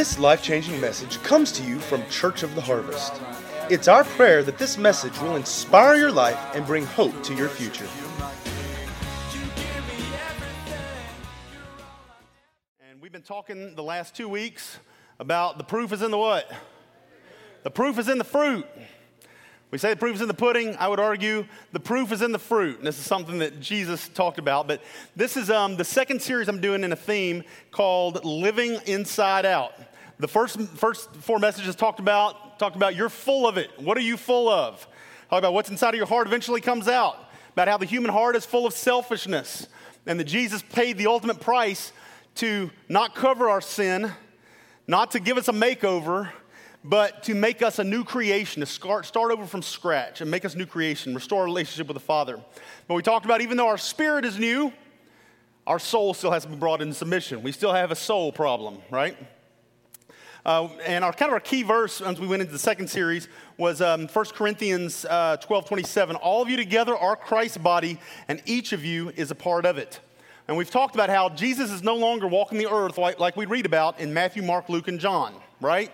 This life changing message comes to you from Church of the Harvest. It's our prayer that this message will inspire your life and bring hope to your future. And we've been talking the last two weeks about the proof is in the what? The proof is in the fruit. We say the proof is in the pudding. I would argue the proof is in the fruit. And this is something that Jesus talked about. But this is um, the second series I'm doing in a theme called Living Inside Out. The first, first four messages talked about, talked about you're full of it. What are you full of? Talk about what's inside of your heart eventually comes out. About how the human heart is full of selfishness. And that Jesus paid the ultimate price to not cover our sin, not to give us a makeover, but to make us a new creation, to start, start over from scratch and make us new creation, restore our relationship with the Father. But we talked about even though our spirit is new, our soul still has to be brought into submission. We still have a soul problem, right? Uh, and our kind of our key verse as we went into the second series was um, 1 Corinthians uh, 12 27. All of you together are Christ's body, and each of you is a part of it. And we've talked about how Jesus is no longer walking the earth like, like we read about in Matthew, Mark, Luke, and John, right?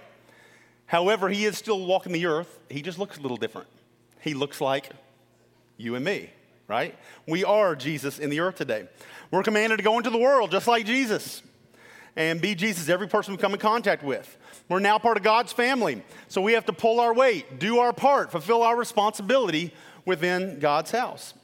However, he is still walking the earth. He just looks a little different. He looks like you and me, right? We are Jesus in the earth today. We're commanded to go into the world just like Jesus and be Jesus every person we come in contact with. We're now part of God's family. So we have to pull our weight, do our part, fulfill our responsibility within God's house.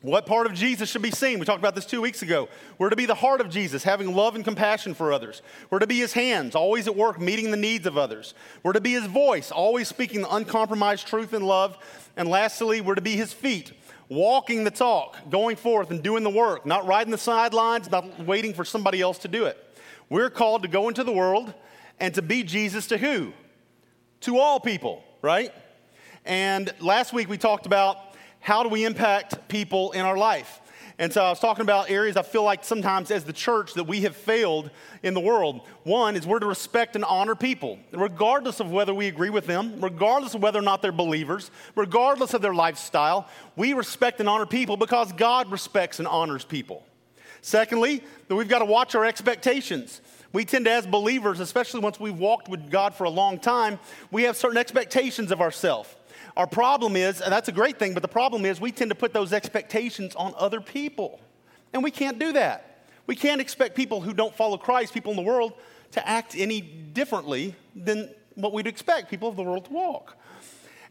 What part of Jesus should be seen? We talked about this two weeks ago. We're to be the heart of Jesus, having love and compassion for others. We're to be his hands, always at work, meeting the needs of others. We're to be his voice, always speaking the uncompromised truth and love. And lastly, we're to be his feet, walking the talk, going forth and doing the work, not riding the sidelines, not waiting for somebody else to do it. We're called to go into the world and to be Jesus to who? To all people, right? And last week we talked about how do we impact people in our life? And so I was talking about areas I feel like sometimes as the church that we have failed in the world. One is we're to respect and honor people, regardless of whether we agree with them, regardless of whether or not they're believers, regardless of their lifestyle. We respect and honor people because God respects and honors people. Secondly, that we've got to watch our expectations. We tend to, as believers, especially once we've walked with God for a long time, we have certain expectations of ourselves. Our problem is, and that's a great thing, but the problem is we tend to put those expectations on other people. And we can't do that. We can't expect people who don't follow Christ, people in the world, to act any differently than what we'd expect people of the world to walk.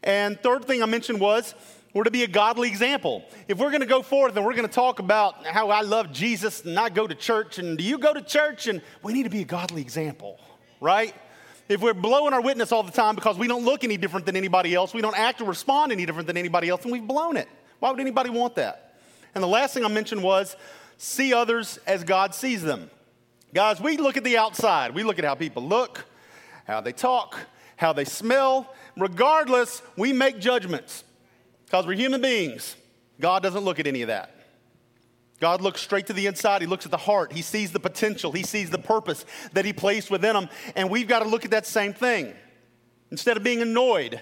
And third thing I mentioned was we're to be a godly example. If we're going to go forth and we're going to talk about how I love Jesus and I go to church and do you go to church and we need to be a godly example, right? if we're blowing our witness all the time because we don't look any different than anybody else, we don't act or respond any different than anybody else, and we've blown it. Why would anybody want that? And the last thing I mentioned was see others as God sees them. Guys, we look at the outside. We look at how people look, how they talk, how they smell. Regardless, we make judgments because we're human beings. God doesn't look at any of that. God looks straight to the inside. He looks at the heart. He sees the potential. He sees the purpose that He placed within them. And we've got to look at that same thing. Instead of being annoyed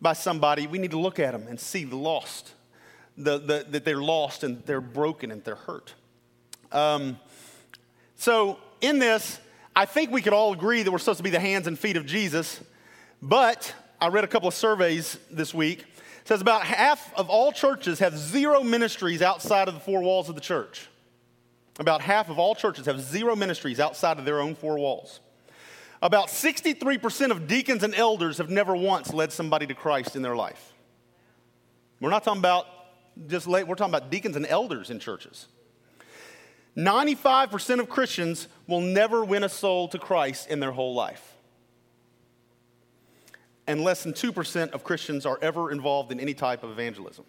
by somebody, we need to look at them and see the lost, the, the, that they're lost and they're broken and they're hurt. Um, so, in this, I think we could all agree that we're supposed to be the hands and feet of Jesus. But I read a couple of surveys this week says about half of all churches have zero ministries outside of the four walls of the church. About half of all churches have zero ministries outside of their own four walls. About 63% of deacons and elders have never once led somebody to Christ in their life. We're not talking about just late, we're talking about deacons and elders in churches. 95% of Christians will never win a soul to Christ in their whole life and less than 2% of Christians are ever involved in any type of evangelism.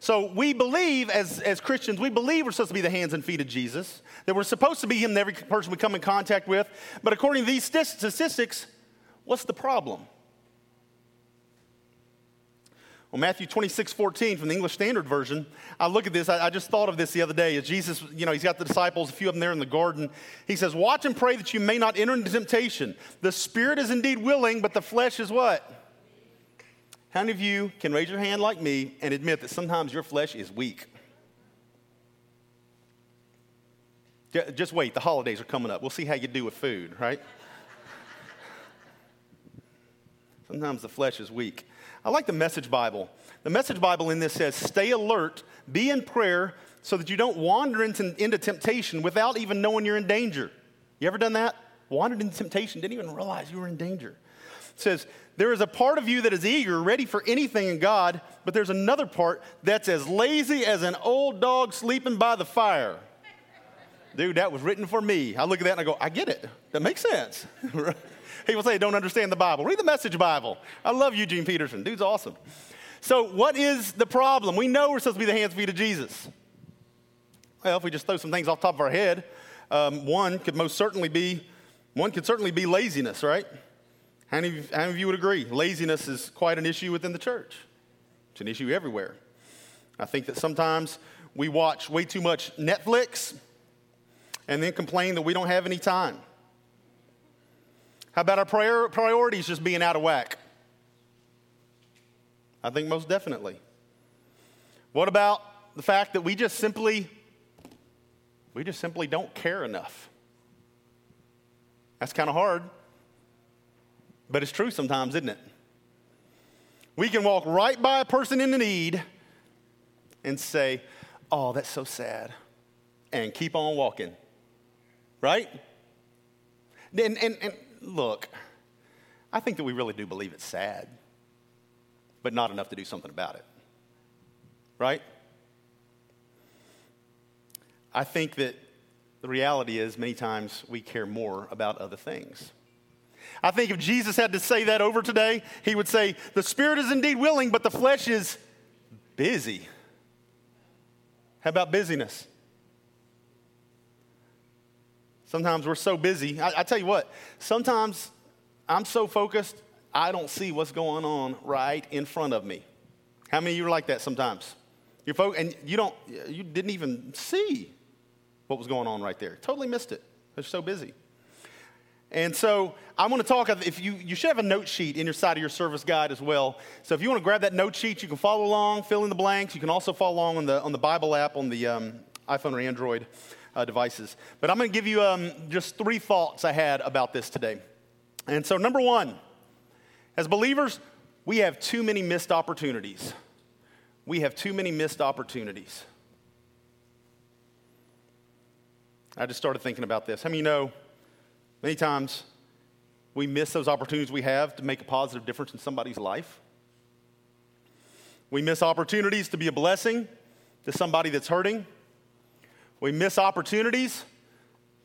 So we believe, as, as Christians, we believe we're supposed to be the hands and feet of Jesus, that we're supposed to be Him in every person we come in contact with. But according to these statistics, what's the problem? Well, Matthew 26, 14 from the English Standard Version, I look at this, I, I, just thought of this the other day. As Jesus, you know, he's got the disciples, a few of them there in the garden. He says, Watch and pray that you may not enter into temptation. The spirit is indeed willing, but the flesh is what? How many of you can raise your hand like me and admit that sometimes your flesh is weak? Just wait, the holidays are coming up. We'll see how you do with food, right? Sometimes the flesh is weak. I like the Message Bible. The Message Bible in this says, Stay alert, be in prayer, so that you don't wander into, into temptation without even knowing you're in danger. You ever done that? Wandered into temptation, didn't even realize you were in danger. It says, There is a part of you that is eager, ready for anything in God, but there's another part that's as lazy as an old dog sleeping by the fire. Dude, that was written for me. I look at that and I go, I get it. That makes sense. People say, don't understand the Bible. Read the Message Bible. I love Eugene Peterson. Dude's awesome. So, what is the problem? We know we're supposed to be the hands and feet of Jesus. Well, if we just throw some things off top of our head, um, one could most certainly be one could certainly be laziness, right? How many, how many of you would agree? Laziness is quite an issue within the church. It's an issue everywhere. I think that sometimes we watch way too much Netflix and then complain that we don't have any time. How about our prior, priorities just being out of whack? I think most definitely. What about the fact that we just simply we just simply don't care enough? That's kind of hard. But it's true sometimes, isn't it? We can walk right by a person in need and say, Oh, that's so sad, and keep on walking. Right? And, and, and look, I think that we really do believe it's sad, but not enough to do something about it. Right? I think that the reality is many times we care more about other things. I think if Jesus had to say that over today, he would say, The spirit is indeed willing, but the flesh is busy. How about busyness? Sometimes we're so busy. I, I, tell you what, sometimes I'm so focused, I don't see what's going on right in front of me. How many of you are like that sometimes? You're fo- and you don't, you didn't even see what was going on right there. Totally missed it. They're so busy. And so I want to talk, if you, you should have a note sheet in your side of your service guide as well. So if you want to grab that note sheet, you can follow along, fill in the blanks. You can also follow along on the, on the Bible app on the um, iPhone or Android uh, devices. But I'm going to give you um, just three thoughts I had about this today. And so, number one, as believers, we have too many missed opportunities. We have too many missed opportunities. I just started thinking about this. How many you know many times we miss those opportunities we have to make a positive difference in somebody's life? We miss opportunities to be a blessing to somebody that's hurting. We miss opportunities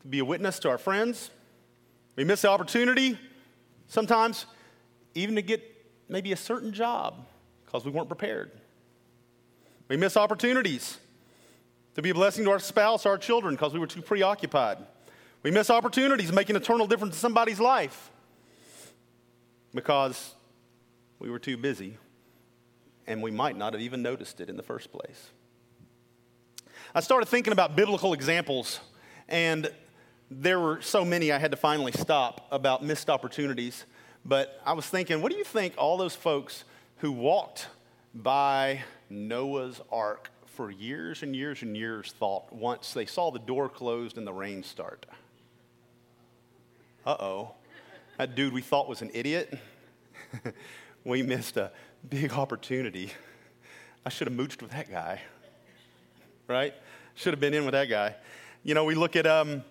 to be a witness to our friends. We miss the opportunity sometimes even to get maybe a certain job because we weren't prepared. We miss opportunities to be a blessing to our spouse, our children, because we were too preoccupied. We miss opportunities making eternal difference in somebody's life because we were too busy and we might not have even noticed it in the first place. I started thinking about biblical examples, and there were so many I had to finally stop about missed opportunities. But I was thinking, what do you think all those folks who walked by Noah's ark for years and years and years thought once they saw the door closed and the rain start. Uh oh. That dude we thought was an idiot, we missed a big opportunity. I should have mooched with that guy, right? Should have been in with that guy. You know, we look at um,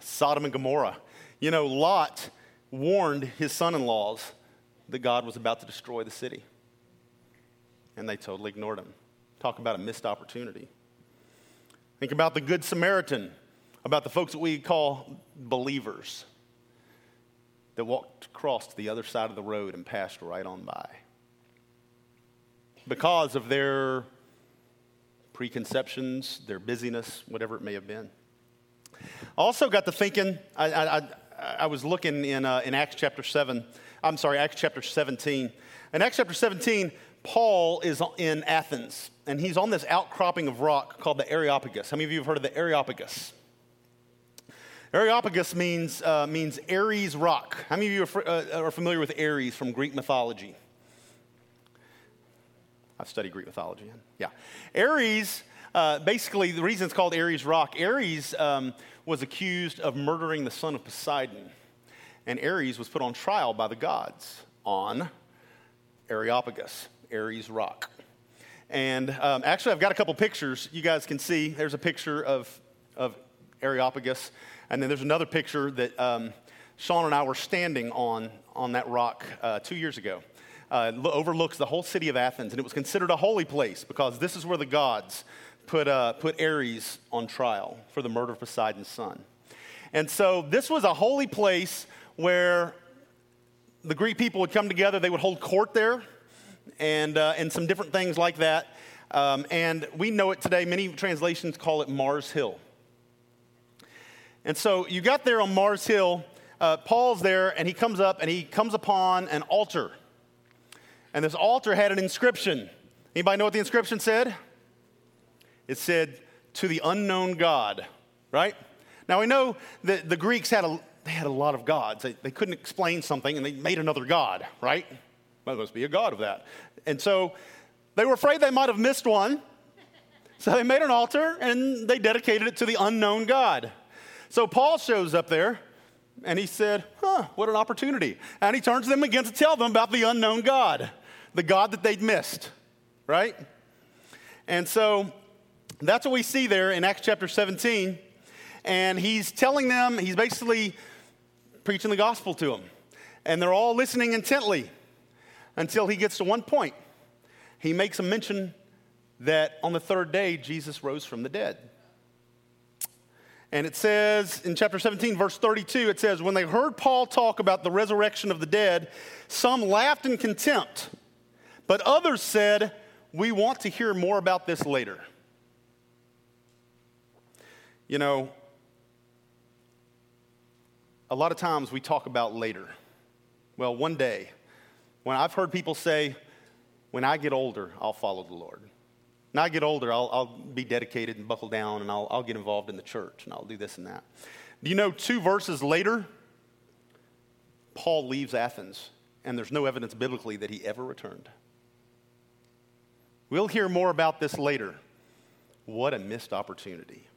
Sodom and Gomorrah. You know, Lot warned his son in laws that God was about to destroy the city, and they totally ignored him. Talk about a missed opportunity. Think about the Good Samaritan, about the folks that we call believers that walked across to the other side of the road and passed right on by. Because of their preconceptions, their busyness, whatever it may have been. I also got to thinking, I, I, I was looking in, uh, in Acts chapter 7, I'm sorry, Acts chapter 17. In Acts chapter 17, Paul is in Athens, and he's on this outcropping of rock called the Areopagus. How many of you have heard of the Areopagus? Areopagus means, uh, means Ares rock. How many of you are, uh, are familiar with Ares from Greek mythology? I've studied Greek mythology. And yeah. Ares, uh, basically, the reason it's called Ares Rock, Ares um, was accused of murdering the son of Poseidon. And Ares was put on trial by the gods on Areopagus, Ares Rock. And um, actually, I've got a couple pictures you guys can see. There's a picture of, of Areopagus, and then there's another picture that um, Sean and I were standing on, on that rock uh, two years ago. Uh, overlooks the whole city of Athens, and it was considered a holy place because this is where the gods put, uh, put Ares on trial for the murder of Poseidon's son. And so this was a holy place where the Greek people would come together, they would hold court there, and, uh, and some different things like that. Um, and we know it today, many translations call it Mars Hill. And so you got there on Mars Hill, uh, Paul's there, and he comes up and he comes upon an altar. And this altar had an inscription. Anybody know what the inscription said? It said, to the unknown God, right? Now we know that the Greeks had a, they had a lot of gods. They, they couldn't explain something and they made another God, right? Well, there must be a God of that. And so they were afraid they might have missed one. So they made an altar and they dedicated it to the unknown God. So Paul shows up there and he said, Huh, what an opportunity. And he turns to them again to tell them about the unknown God, the God that they'd missed, right? And so that's what we see there in Acts chapter 17. And he's telling them, he's basically preaching the gospel to them. And they're all listening intently until he gets to one point. He makes a mention that on the third day, Jesus rose from the dead. And it says in chapter 17, verse 32, it says, When they heard Paul talk about the resurrection of the dead, some laughed in contempt, but others said, We want to hear more about this later. You know, a lot of times we talk about later. Well, one day, when I've heard people say, when I get older, I'll follow the Lord. When I get older, I'll, I'll be dedicated and buckle down and I'll, I'll get involved in the church and I'll do this and that. Do you know two verses later, Paul leaves Athens and there's no evidence biblically that he ever returned? We'll hear more about this later. What a missed opportunity.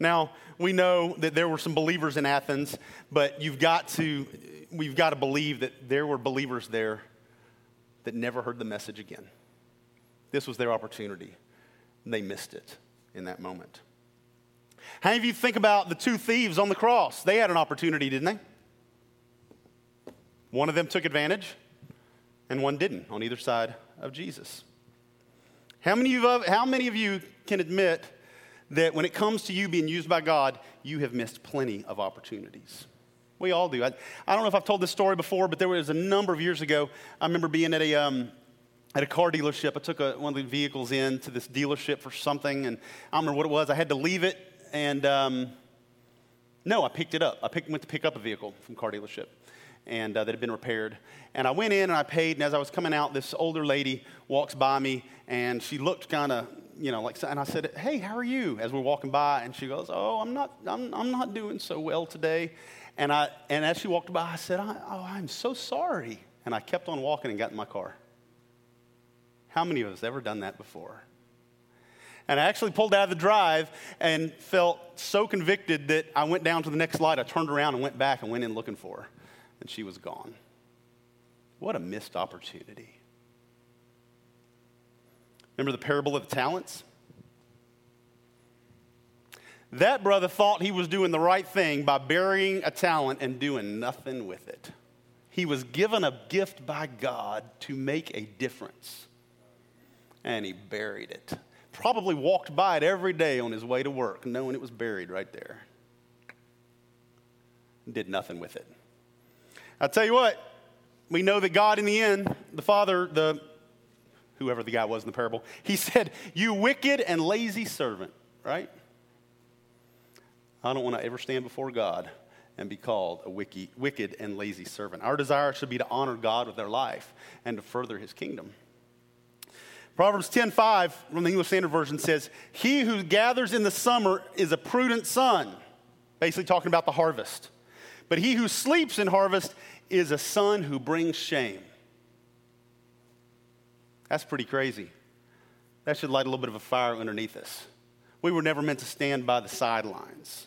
Now, we know that there were some believers in Athens, but you've got to, we've got to believe that there were believers there that never heard the message again. This was their opportunity, and they missed it in that moment. How many of you think about the two thieves on the cross? They had an opportunity, didn't they? One of them took advantage, and one didn't on either side of Jesus. How many of, how many of you can admit that when it comes to you being used by God, you have missed plenty of opportunities. We all do. I, I don't know if I've told this story before, but there was a number of years ago. I remember being at a, um, at a car dealership. I took a, one of the vehicles in to this dealership for something, and I don't remember what it was. I had to leave it, and um, no, I picked it up. I picked, went to pick up a vehicle from car dealership and uh, that had been repaired. And I went in and I paid, and as I was coming out, this older lady walks by me, and she looked kind of you know, like, and I said, hey, how are you? As we're walking by, and she goes, oh, I'm not, I'm, I'm not doing so well today. And I, and as she walked by, I said, I, oh, I'm so sorry. And I kept on walking and got in my car. How many of us ever done that before? And I actually pulled out of the drive and felt so convicted that I went down to the next light. I turned around and went back and went in looking for her. And she was gone. What a missed opportunity. Remember the parable of the talents? That brother thought he was doing the right thing by burying a talent and doing nothing with it. He was given a gift by God to make a difference. And he buried it. Probably walked by it every day on his way to work, knowing it was buried right there. Did nothing with it. I'll tell you what, we know that God, in the end, the Father, the whoever the guy was in the parable, he said, You wicked and lazy servant, right? I don't want to ever stand before God and be called a wicked and lazy servant. Our desire should be to honor God with our life and to further his kingdom. Proverbs 10:5 from the English Standard Version says, "He who gathers in the summer is a prudent son." Basically talking about the harvest. But he who sleeps in harvest is a son who brings shame. That's pretty crazy. That should light a little bit of a fire underneath us. We were never meant to stand by the sidelines.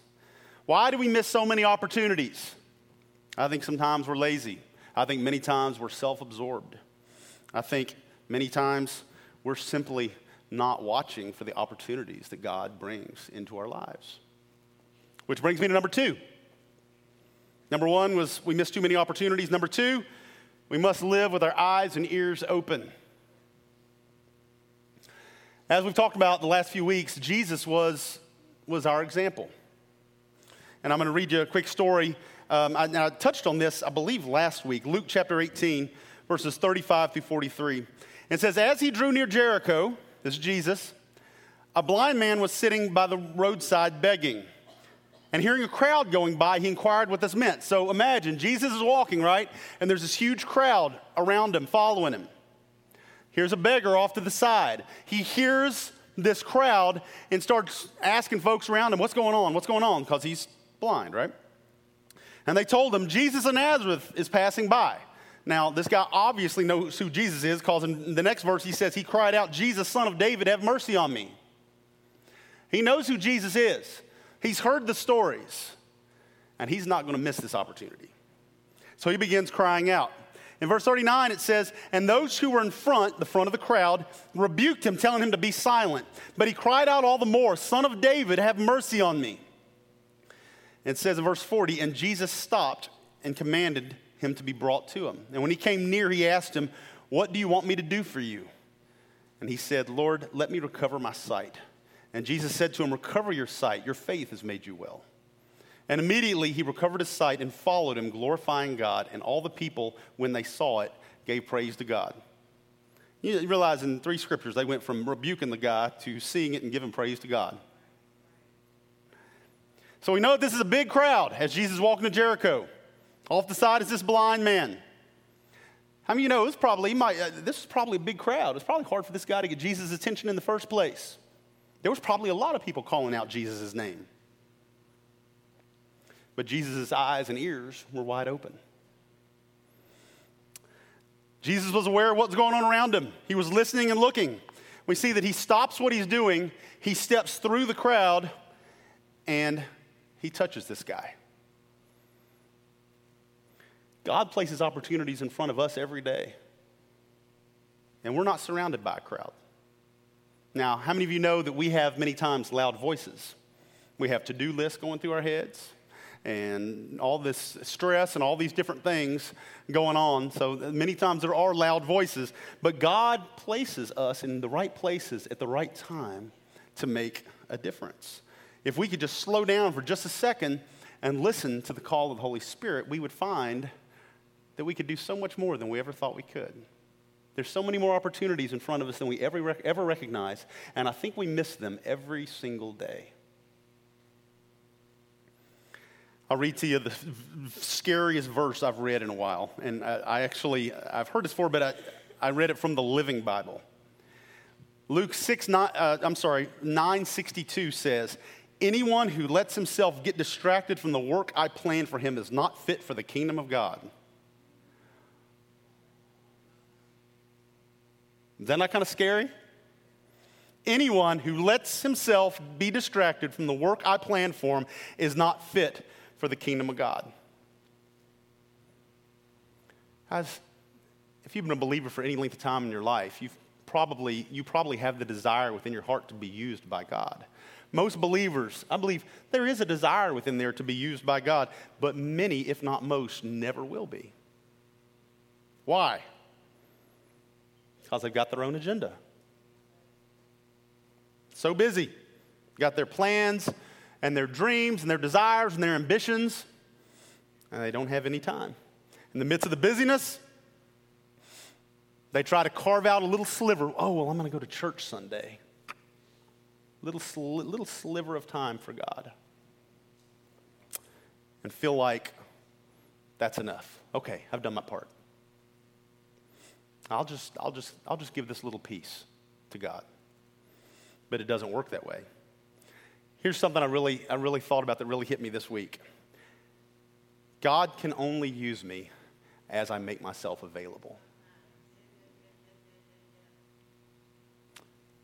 Why do we miss so many opportunities? I think sometimes we're lazy. I think many times we're self absorbed. I think many times we're simply not watching for the opportunities that God brings into our lives. Which brings me to number two. Number one was we miss too many opportunities. Number two, we must live with our eyes and ears open. As we've talked about the last few weeks, Jesus was, was our example. And I'm going to read you a quick story. Um, I, I touched on this, I believe, last week. Luke chapter 18, verses 35 through 43. It says, As he drew near Jericho, this is Jesus, a blind man was sitting by the roadside begging. And hearing a crowd going by, he inquired what this meant. So imagine Jesus is walking, right? And there's this huge crowd around him, following him. Here's a beggar off to the side. He hears this crowd and starts asking folks around him, What's going on? What's going on? Because he's blind, right? And they told him, Jesus of Nazareth is passing by. Now, this guy obviously knows who Jesus is because in the next verse he says, He cried out, Jesus, son of David, have mercy on me. He knows who Jesus is, he's heard the stories, and he's not going to miss this opportunity. So he begins crying out. In verse 39, it says, And those who were in front, the front of the crowd, rebuked him, telling him to be silent. But he cried out all the more, Son of David, have mercy on me. It says in verse 40, And Jesus stopped and commanded him to be brought to him. And when he came near, he asked him, What do you want me to do for you? And he said, Lord, let me recover my sight. And Jesus said to him, Recover your sight, your faith has made you well. And immediately he recovered his sight and followed him, glorifying God. And all the people, when they saw it, gave praise to God. You realize in three scriptures, they went from rebuking the guy to seeing it and giving praise to God. So we know that this is a big crowd as Jesus walking to Jericho. Off the side is this blind man. How many of you know this probably uh, this is probably a big crowd. It's probably hard for this guy to get Jesus' attention in the first place. There was probably a lot of people calling out Jesus' name. But Jesus' eyes and ears were wide open. Jesus was aware of what's going on around him. He was listening and looking. We see that he stops what he's doing, he steps through the crowd, and he touches this guy. God places opportunities in front of us every day, and we're not surrounded by a crowd. Now, how many of you know that we have many times loud voices? We have to do lists going through our heads and all this stress and all these different things going on. So many times there are loud voices, but God places us in the right places at the right time to make a difference. If we could just slow down for just a second and listen to the call of the Holy Spirit, we would find that we could do so much more than we ever thought we could. There's so many more opportunities in front of us than we ever, ever recognize, and I think we miss them every single day. I'll read to you the scariest verse I've read in a while. And I, I actually, I've heard this before, but I, I, read it from the Living Bible. Luke 6, nine, uh, I'm sorry, 962 says, Anyone who lets himself get distracted from the work I plan for him is not fit for the kingdom of God. Is that not kind of scary? Anyone who lets himself be distracted from the work I planned for him is not fit for the kingdom of God. As, if you've been a believer for any length of time in your life, you've probably, you probably have the desire within your heart to be used by God. Most believers, I believe there is a desire within there to be used by God, but many, if not most, never will be. Why? Because they've got their own agenda. So busy. Got their plans, and their dreams and their desires and their ambitions, and they don't have any time. In the midst of the busyness, they try to carve out a little sliver. Oh, well, I'm going to go to church Sunday. Little, sli- little sliver of time for God. And feel like that's enough. Okay, I've done my part. I'll just, I'll just, I'll just give this little piece to God. But it doesn't work that way. Here's something I really, I really thought about that really hit me this week. God can only use me as I make myself available.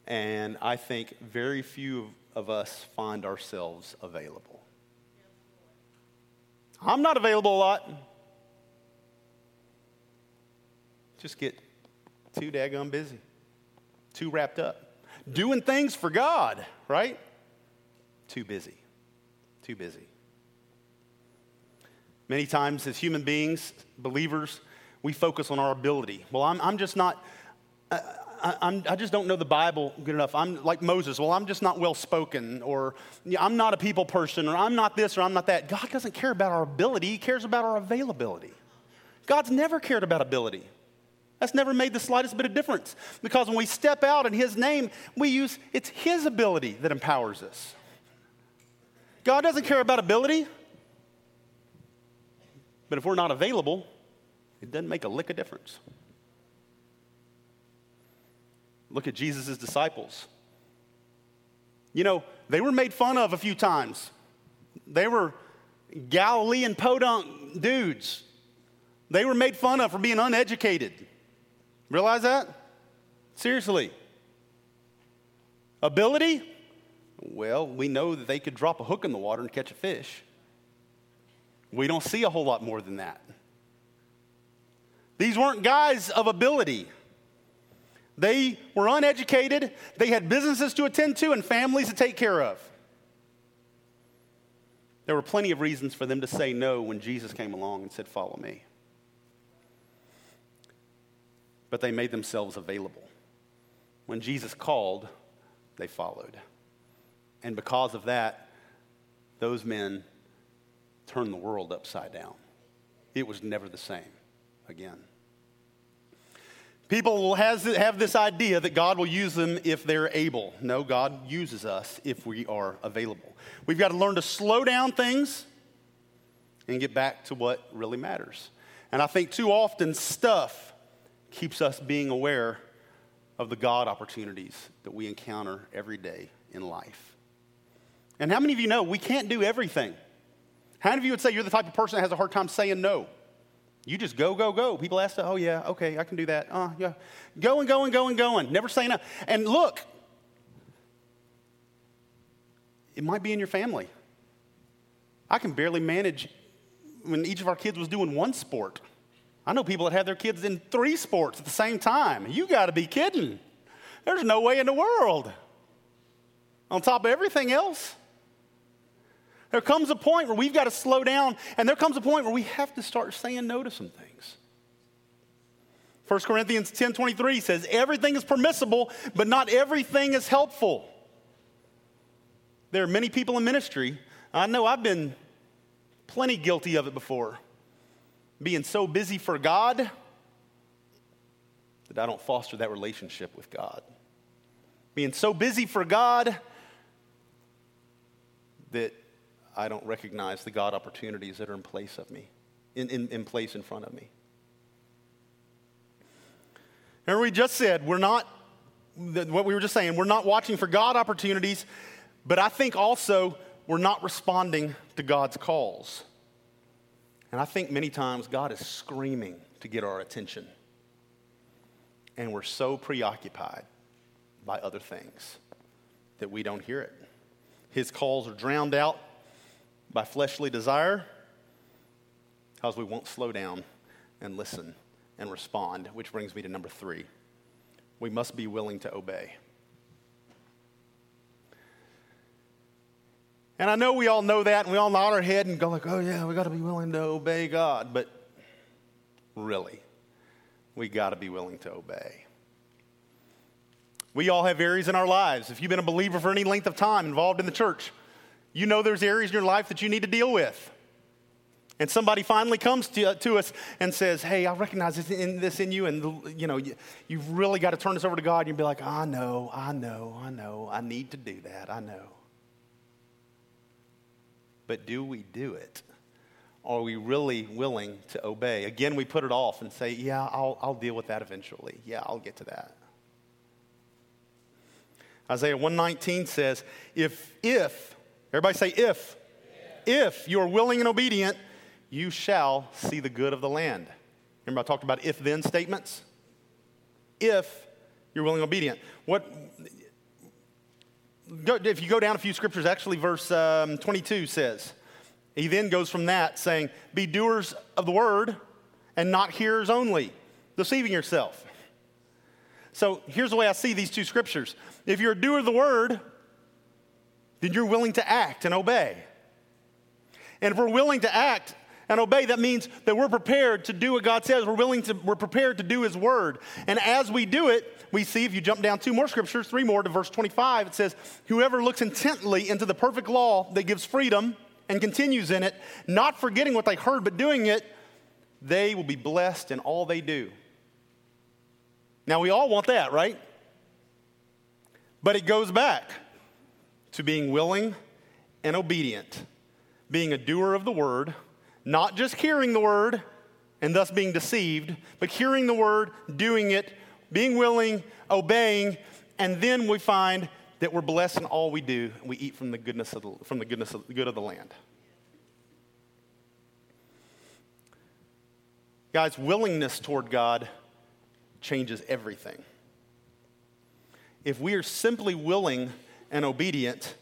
And I think very few of us find ourselves available. I'm not available a lot. Just get too daggone busy, too wrapped up. Doing things for God, right? Too busy. Too busy. Many times, as human beings, believers, we focus on our ability. Well, I'm, I'm just not, I, I, I, just don't know the Bible good enough. I'm like Moses. Well, I'm just not well spoken, or I'm not a people person, or I'm not this, or I'm not that. God doesn't care about our ability, He cares about our availability. God's never cared about ability. That's never made the slightest bit of difference because when we step out in His name, we use it's His ability that empowers us. God doesn't care about ability. But if we're not available, it doesn't make a lick of difference. Look at Jesus' disciples. You know, they were made fun of a few times. They were Galilean podunk dudes. They were made fun of for being uneducated. Realize that? Seriously. Ability? Well, we know that they could drop a hook in the water and catch a fish. We don't see a whole lot more than that. These weren't guys of ability. They were uneducated, they had businesses to attend to and families to take care of. There were plenty of reasons for them to say no when Jesus came along and said, Follow me. But they made themselves available. When Jesus called, they followed. And because of that, those men turned the world upside down. It was never the same again. People has, have this idea that God will use them if they're able. No, God uses us if we are available. We've got to learn to slow down things and get back to what really matters. And I think too often stuff keeps us being aware of the God opportunities that we encounter every day in life. And how many of you know we can't do everything? How many of you would say you're the type of person that has a hard time saying no? You just go, go, go. People ask, oh, yeah, okay, I can do that. Uh, yeah. Going, going, going, going. Never say no. And look, it might be in your family. I can barely manage when each of our kids was doing one sport. I know people that have their kids in three sports at the same time. You got to be kidding. There's no way in the world. On top of everything else. There comes a point where we've got to slow down, and there comes a point where we have to start saying no to some things. 1 Corinthians 10 23 says, Everything is permissible, but not everything is helpful. There are many people in ministry. I know I've been plenty guilty of it before. Being so busy for God that I don't foster that relationship with God. Being so busy for God that I don't recognize the God opportunities that are in place of me, in, in, in place in front of me. Remember, we just said we're not, what we were just saying, we're not watching for God opportunities, but I think also we're not responding to God's calls. And I think many times God is screaming to get our attention. And we're so preoccupied by other things that we don't hear it. His calls are drowned out by fleshly desire because we won't slow down and listen and respond, which brings me to number three. We must be willing to obey. And I know we all know that, and we all nod our head and go like, "Oh yeah, we got to be willing to obey God." But really, we got to be willing to obey. We all have areas in our lives. If you've been a believer for any length of time involved in the church, you know there's areas in your life that you need to deal with. And somebody finally comes to, to us and says, Hey, I recognize this in, this in you, and you know, you, you've really got to turn this over to God. And you'll be like, I know, I know, I know, I need to do that, I know. But do we do it? Are we really willing to obey? Again, we put it off and say, Yeah, I'll, I'll deal with that eventually. Yeah, I'll get to that. Isaiah 119 says, If, if, Everybody say, if. If you are willing and obedient, you shall see the good of the land. Remember, I talked about if then statements? If you're willing and obedient. What, go, if you go down a few scriptures, actually, verse um, 22 says, he then goes from that saying, Be doers of the word and not hearers only, deceiving yourself. So here's the way I see these two scriptures. If you're a doer of the word, then you're willing to act and obey. And if we're willing to act and obey, that means that we're prepared to do what God says. We're willing to, we're prepared to do His word. And as we do it, we see, if you jump down two more scriptures, three more to verse 25, it says, Whoever looks intently into the perfect law that gives freedom and continues in it, not forgetting what they heard, but doing it, they will be blessed in all they do. Now, we all want that, right? But it goes back to being willing and obedient, being a doer of the word, not just hearing the word and thus being deceived, but hearing the word, doing it, being willing, obeying, and then we find that we're blessed in all we do and we eat from the goodness of the, from the goodness of the good of the land. Guys, willingness toward God changes everything. If we are simply willing and obedient,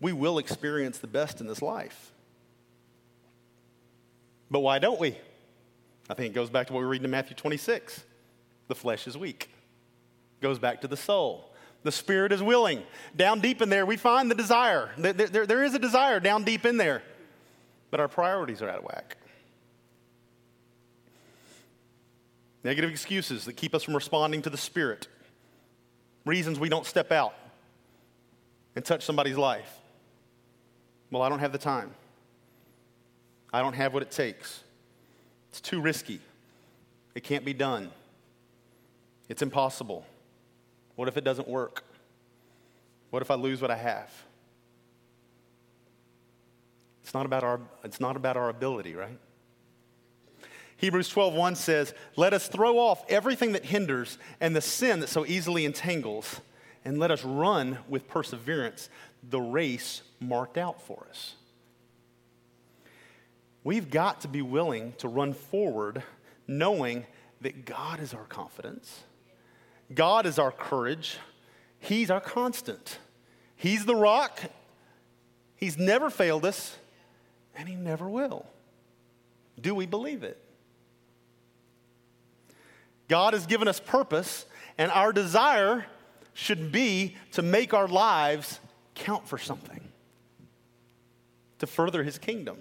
we will experience the best in this life. But why don't we? I think it goes back to what we read in Matthew 26. The flesh is weak. Goes back to the soul. The spirit is willing. Down deep in there, we find the desire. There, there, there is a desire down deep in there, but our priorities are out of whack. Negative excuses that keep us from responding to the Spirit. Reasons we don't step out and touch somebody's life. Well, I don't have the time. I don't have what it takes. It's too risky. It can't be done. It's impossible. What if it doesn't work? What if I lose what I have? It's not about our, it's not about our ability, right? Hebrews 12:1 says, "Let us throw off everything that hinders and the sin that so easily entangles, and let us run with perseverance the race marked out for us." We've got to be willing to run forward knowing that God is our confidence. God is our courage. He's our constant. He's the rock. He's never failed us, and He never will. Do we believe it? God has given us purpose, and our desire should be to make our lives count for something, to further His kingdom.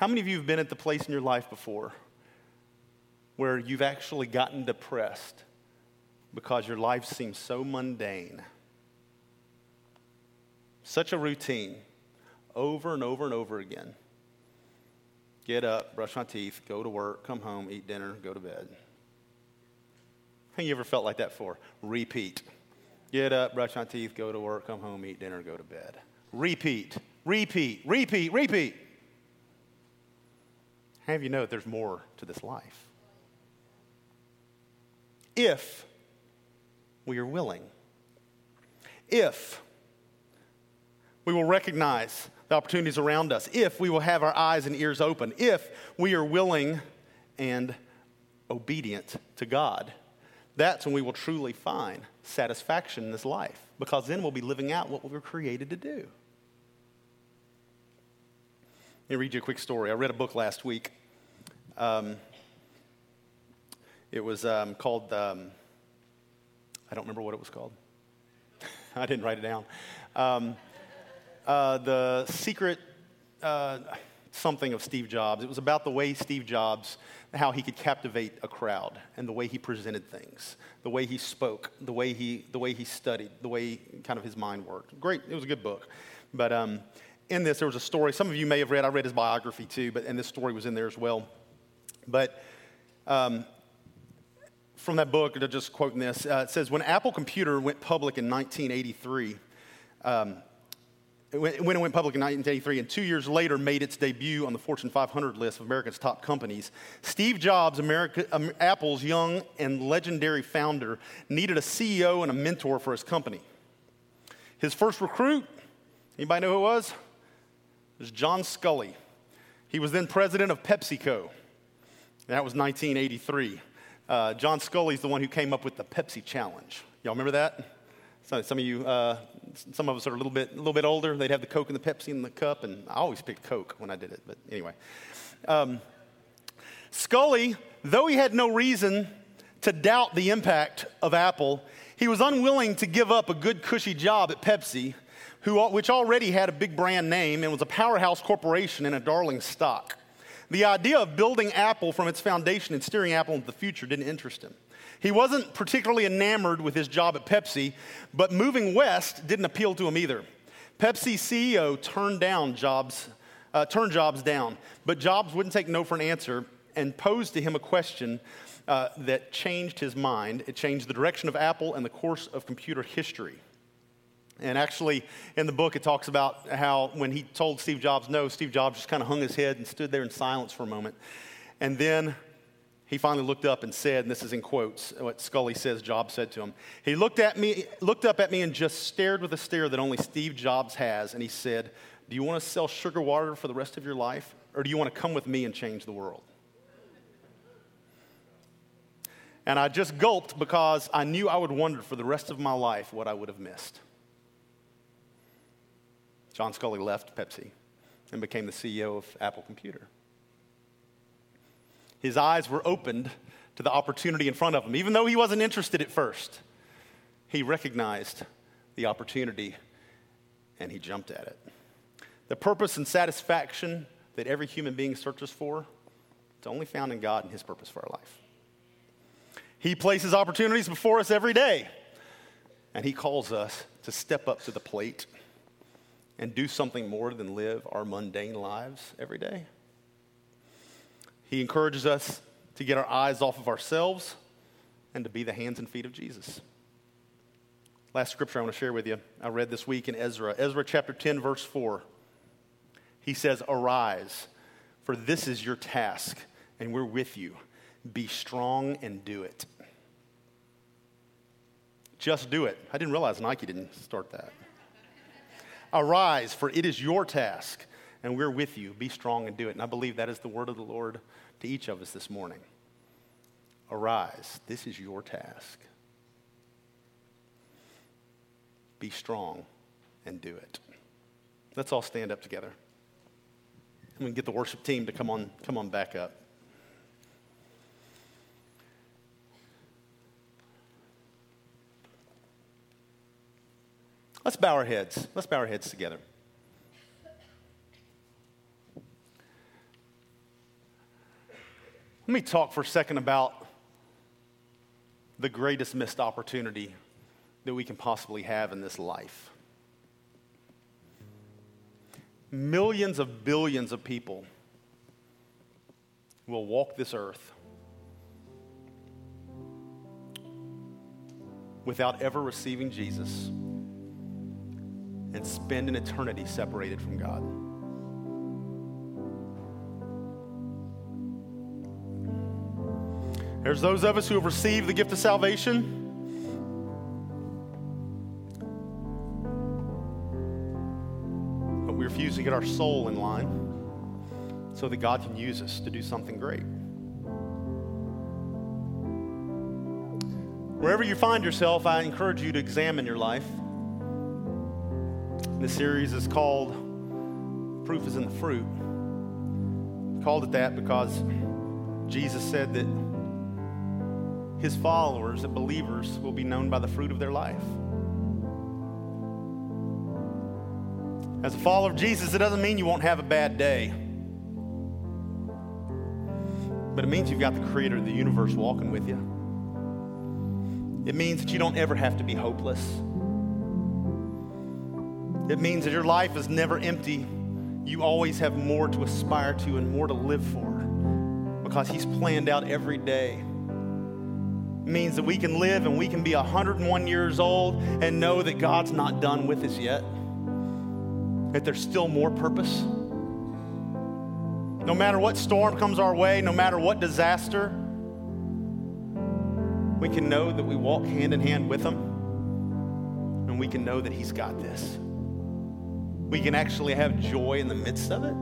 How many of you have been at the place in your life before where you've actually gotten depressed because your life seems so mundane? Such a routine, over and over and over again get up, brush my teeth, go to work, come home, eat dinner, go to bed. Have you ever felt like that for? Repeat. Get up, brush my teeth, go to work, come home, eat dinner, go to bed. Repeat, repeat, repeat, repeat. Have you know there's more to this life? If we are willing, if we will recognize the opportunities around us, if we will have our eyes and ears open, if we are willing and obedient to God, that's when we will truly find satisfaction in this life because then we'll be living out what we were created to do. Let me read you a quick story. I read a book last week. Um, it was um, called, um, I don't remember what it was called. I didn't write it down. Um, uh, the secret uh, something of Steve Jobs. It was about the way Steve Jobs, how he could captivate a crowd and the way he presented things, the way he spoke, the way he, the way he studied, the way kind of his mind worked. Great, it was a good book. But um, in this, there was a story. Some of you may have read. I read his biography too, but and this story was in there as well. But um, from that book, just quoting this, uh, it says when Apple Computer went public in 1983. Um, when it went public in 1983 and two years later made its debut on the Fortune 500 list of America's top companies, Steve Jobs, America, um, Apple's young and legendary founder, needed a CEO and a mentor for his company. His first recruit, anybody know who it was? It was John Sculley. He was then president of PepsiCo. That was 1983. Uh, John Sculley's the one who came up with the Pepsi Challenge. Y'all remember that? Some, some of you, uh, some of us are a little bit, a little bit older. They'd have the Coke and the Pepsi in the cup, and I always picked Coke when I did it. But anyway, um, Sculley, though he had no reason to doubt the impact of Apple, he was unwilling to give up a good, cushy job at Pepsi, who, which already had a big brand name and was a powerhouse corporation and a darling stock. The idea of building Apple from its foundation and steering Apple into the future didn't interest him. He wasn't particularly enamored with his job at Pepsi, but moving west didn't appeal to him either. Pepsi CEO turned down jobs, uh, turned Jobs down, but Jobs wouldn't take no for an answer and posed to him a question uh, that changed his mind. It changed the direction of Apple and the course of computer history. And actually, in the book, it talks about how when he told Steve Jobs no, Steve Jobs just kind of hung his head and stood there in silence for a moment. And then he finally looked up and said, and this is in quotes, what Sculley says Jobs said to him. He looked at me, looked up at me and just stared with a stare that only Steve Jobs has, and he said, Do you want to sell sugar water for the rest of your life? Or do you want to come with me and change the world? And I just gulped because I knew I would wonder for the rest of my life what I would have missed. John Sculley left Pepsi and became the CEO of Apple Computer. His eyes were opened to the opportunity in front of him. Even though he wasn't interested at first, he recognized the opportunity and he jumped at it. The purpose and satisfaction that every human being searches for, it's only found in God and his purpose for our life. He places opportunities before us every day, and He calls us to step up to the plate and do something more than live our mundane lives every day. He encourages us to get our eyes off of ourselves and to be the hands and feet of Jesus. Last scripture I want to share with you, I read this week in Ezra. Ezra chapter 10, verse 4. He says, Arise, for this is your task, and we're with you. Be strong and do it. Just do it. I didn't realize Nike didn't start that. Arise, for it is your task, and we're with you. Be strong and do it. And I believe that is the word of the Lord to each of us this morning. Arise, this is your task. Be strong and do it. Let's all stand up together. And we can get the worship team to come on, come on back up. Let's bow our heads. Let's bow our heads together. Let me talk for a second about the greatest missed opportunity that we can possibly have in this life. Millions of billions of people will walk this earth without ever receiving Jesus and spend an eternity separated from God. There's those of us who have received the gift of salvation. But we refuse to get our soul in line so that God can use us to do something great. Wherever you find yourself, I encourage you to examine your life. This series is called Proof is in the Fruit. called it that because Jesus said that his followers, the believers, will be known by the fruit of their life. As a follower of Jesus, it doesn't mean you won't have a bad day. But it means you've got the creator of the universe walking with you. It means that you don't ever have to be hopeless. It means that your life is never empty. You always have more to aspire to and more to live for because He's planned out every day. Means that we can live and we can be 101 years old and know that God's not done with us yet, that there's still more purpose. No matter what storm comes our way, no matter what disaster, we can know that we walk hand in hand with Him and we can know that He's got this we can actually have joy in the midst of it.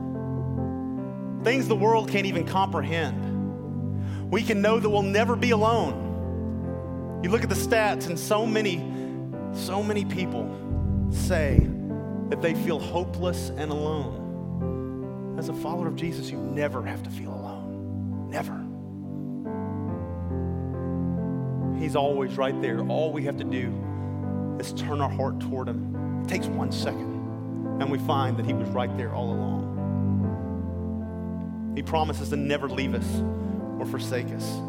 Things the world can't even comprehend. We can know that we'll never be alone. You look at the stats, and so many, so many people say that they feel hopeless and alone. As a follower of Jesus, you never have to feel alone. Never. He's always right there. All we have to do is turn our heart toward Him. It takes one second, and we find that He was right there all along. He promises to never leave us or forsake us.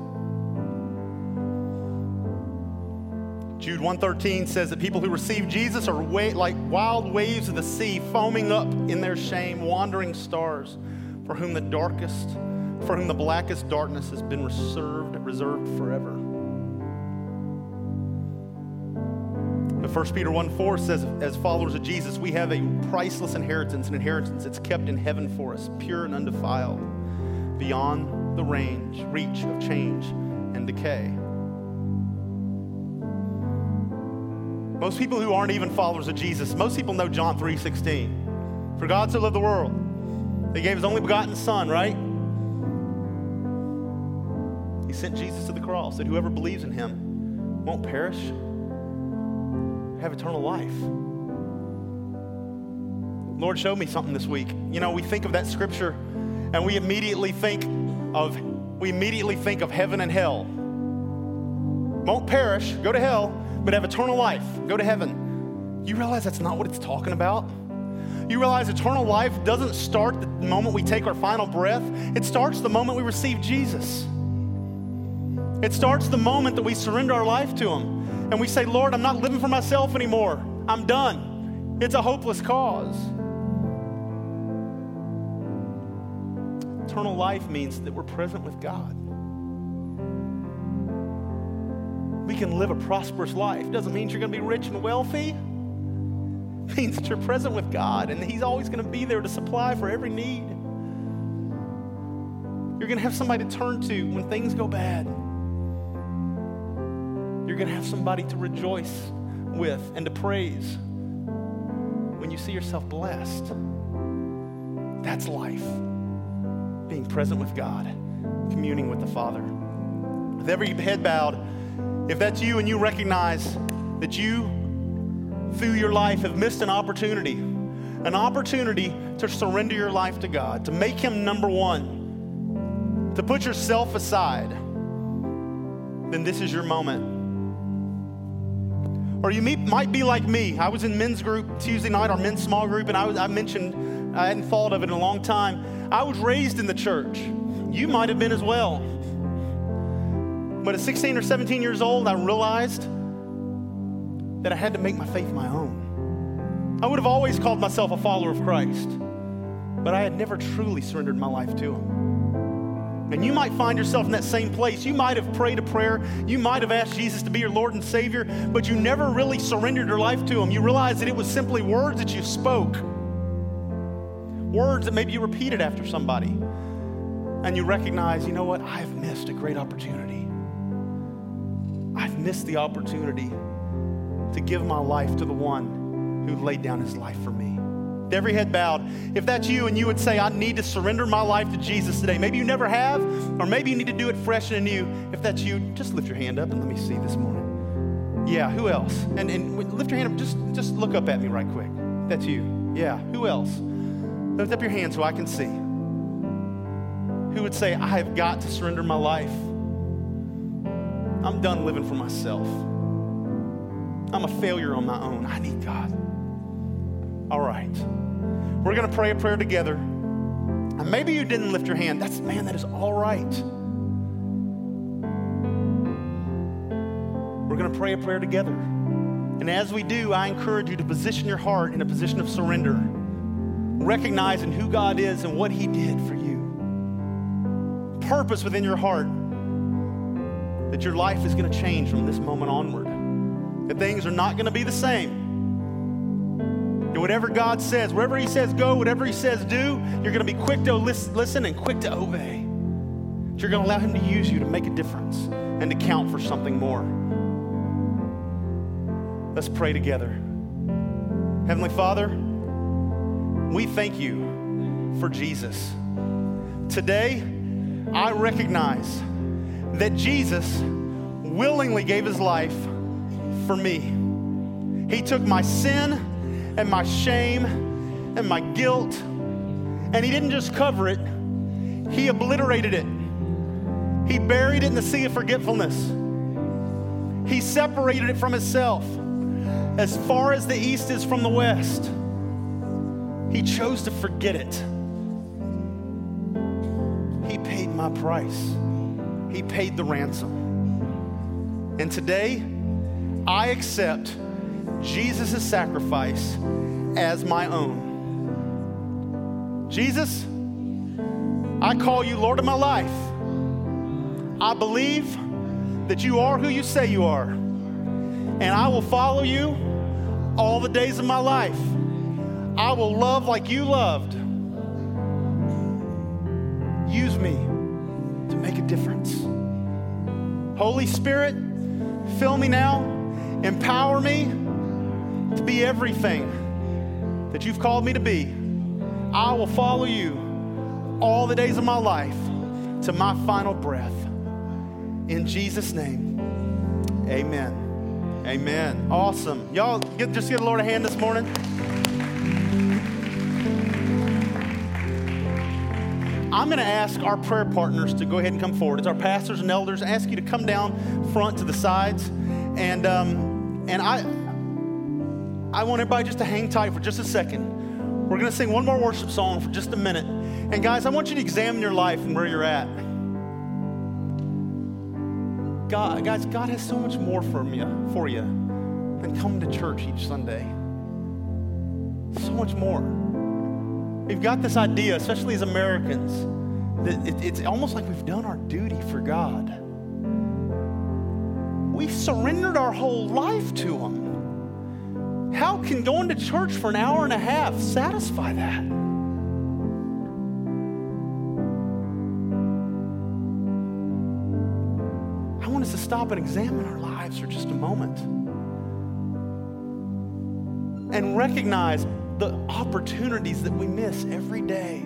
Jude 113 says that people who receive Jesus are like wild waves of the sea, foaming up in their shame, wandering stars, for whom the darkest, for whom the blackest darkness has been reserved, reserved forever. 1 Peter 1 4 says, as followers of Jesus, we have a priceless inheritance, an inheritance that's kept in heaven for us, pure and undefiled, beyond the range, reach of change and decay. Most people who aren't even followers of Jesus, most people know John 3:16. For God so loved the world, He gave His only begotten Son, right? He sent Jesus to the cross, that whoever believes in Him won't perish, have eternal life. Lord, show me something this week. You know, we think of that scripture and we immediately think of we immediately think of heaven and hell. Won't perish, go to hell, but have eternal life, go to heaven. You realize that's not what it's talking about? You realize eternal life doesn't start the moment we take our final breath, it starts the moment we receive Jesus. It starts the moment that we surrender our life to Him and we say, Lord, I'm not living for myself anymore. I'm done. It's a hopeless cause. Eternal life means that we're present with God. We can live a prosperous life. Doesn't mean you're going to be rich and wealthy. It means that you're present with God and He's always going to be there to supply for every need. You're going to have somebody to turn to when things go bad. You're going to have somebody to rejoice with and to praise when you see yourself blessed. That's life. Being present with God, communing with the Father. With every head bowed, if that's you and you recognize that you, through your life, have missed an opportunity, an opportunity to surrender your life to God, to make Him number one, to put yourself aside, then this is your moment. Or you might be like me. I was in men's group Tuesday night, our men's small group, and I, was, I mentioned I hadn't thought of it in a long time. I was raised in the church. You might have been as well. But at 16 or 17 years old, I realized that I had to make my faith my own. I would have always called myself a follower of Christ, but I had never truly surrendered my life to Him. And you might find yourself in that same place. You might have prayed a prayer. You might have asked Jesus to be your Lord and Savior, but you never really surrendered your life to Him. You realized that it was simply words that you spoke, words that maybe you repeated after somebody. And you recognize, you know what? I've missed a great opportunity. I've missed the opportunity to give my life to the one who laid down his life for me every head bowed. If that's you and you would say, I need to surrender my life to Jesus today, maybe you never have, or maybe you need to do it fresh and anew. If that's you, just lift your hand up and let me see this morning. Yeah, who else? And, and lift your hand up, just, just look up at me right quick. That's you. Yeah, who else? Lift up your hand so I can see. Who would say, I have got to surrender my life? I'm done living for myself. I'm a failure on my own. I need God. All right. We're going to pray a prayer together. And maybe you didn't lift your hand. That's, man, that is all right. We're going to pray a prayer together. And as we do, I encourage you to position your heart in a position of surrender, recognizing who God is and what He did for you. Purpose within your heart that your life is going to change from this moment onward, that things are not going to be the same whatever God says, wherever He says go, whatever He says do, you're going to be quick to listen and quick to obey. You're going to allow Him to use you to make a difference and to count for something more. Let's pray together. Heavenly Father, we thank you for Jesus. Today, I recognize that Jesus willingly gave his life for me. He took my sin and my shame and my guilt, and he didn't just cover it, he obliterated it. He buried it in the sea of forgetfulness. He separated it from himself as far as the east is from the west. He chose to forget it. He paid my price, He paid the ransom. And today, I accept Jesus' sacrifice as my own. Jesus, I call you Lord of my life. I believe that you are who you say you are, and I will follow you all the days of my life. I will love like you loved. Use me to make a difference. Holy Spirit, fill me now, empower me to be everything that you've called me to be. I will follow you all the days of my life to my final breath. In Jesus' name, amen. Amen. Awesome. Y'all get, just give the Lord a hand this morning. I'm going to ask our prayer partners to go ahead and come forward. It's our pastors and elders. I ask you to come down front to the sides. And, um, and I, I want everybody just to hang tight for just a second. We're going to sing one more worship song for just a minute. And guys, I want you to examine your life and where you're at. God, guys, God has so much more for you, for you than coming to church each Sunday. So much more. We've got this idea, especially as Americans, that it, it's almost like we've done our duty for God. We've surrendered our whole life to Him. How can going to church for an hour and a half satisfy that? I want us to stop and examine our lives for just a moment and recognize the opportunities that we miss every day.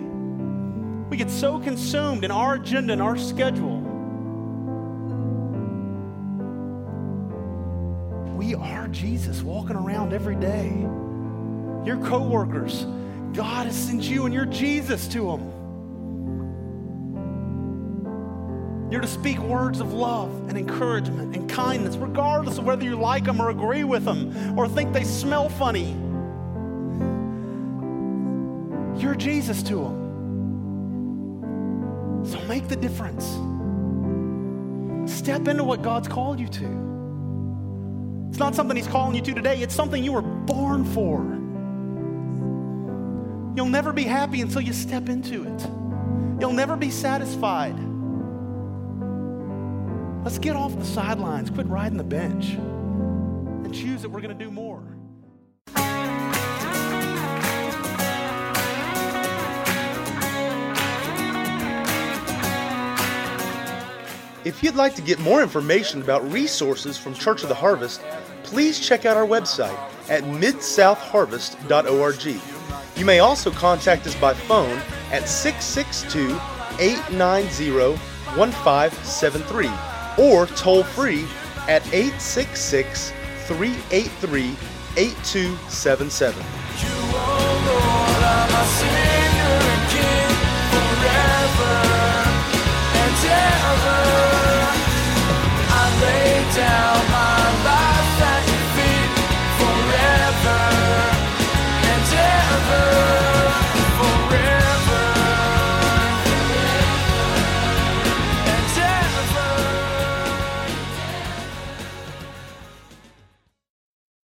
We get so consumed in our agenda and our schedule. We are Jesus walking around every day. Your coworkers, God has sent you and you're Jesus to them. You're to speak words of love and encouragement and kindness, regardless of whether you like them or agree with them or think they smell funny. You're Jesus to them. So make the difference. Step into what God's called you to. It's not something He's calling you to today, it's something you were born for. You'll never be happy until you step into it. You'll never be satisfied. Let's get off the sidelines, quit riding the bench, and choose that we're going to do more. If you'd like to get more information about resources from Church of the Harvest, please check out our website at midsouthharvest.org. You may also contact us by phone at 662 890 1573 or toll free at 866 383 8277. You, oh Lord, are my Savior and King forever and ever. I lay down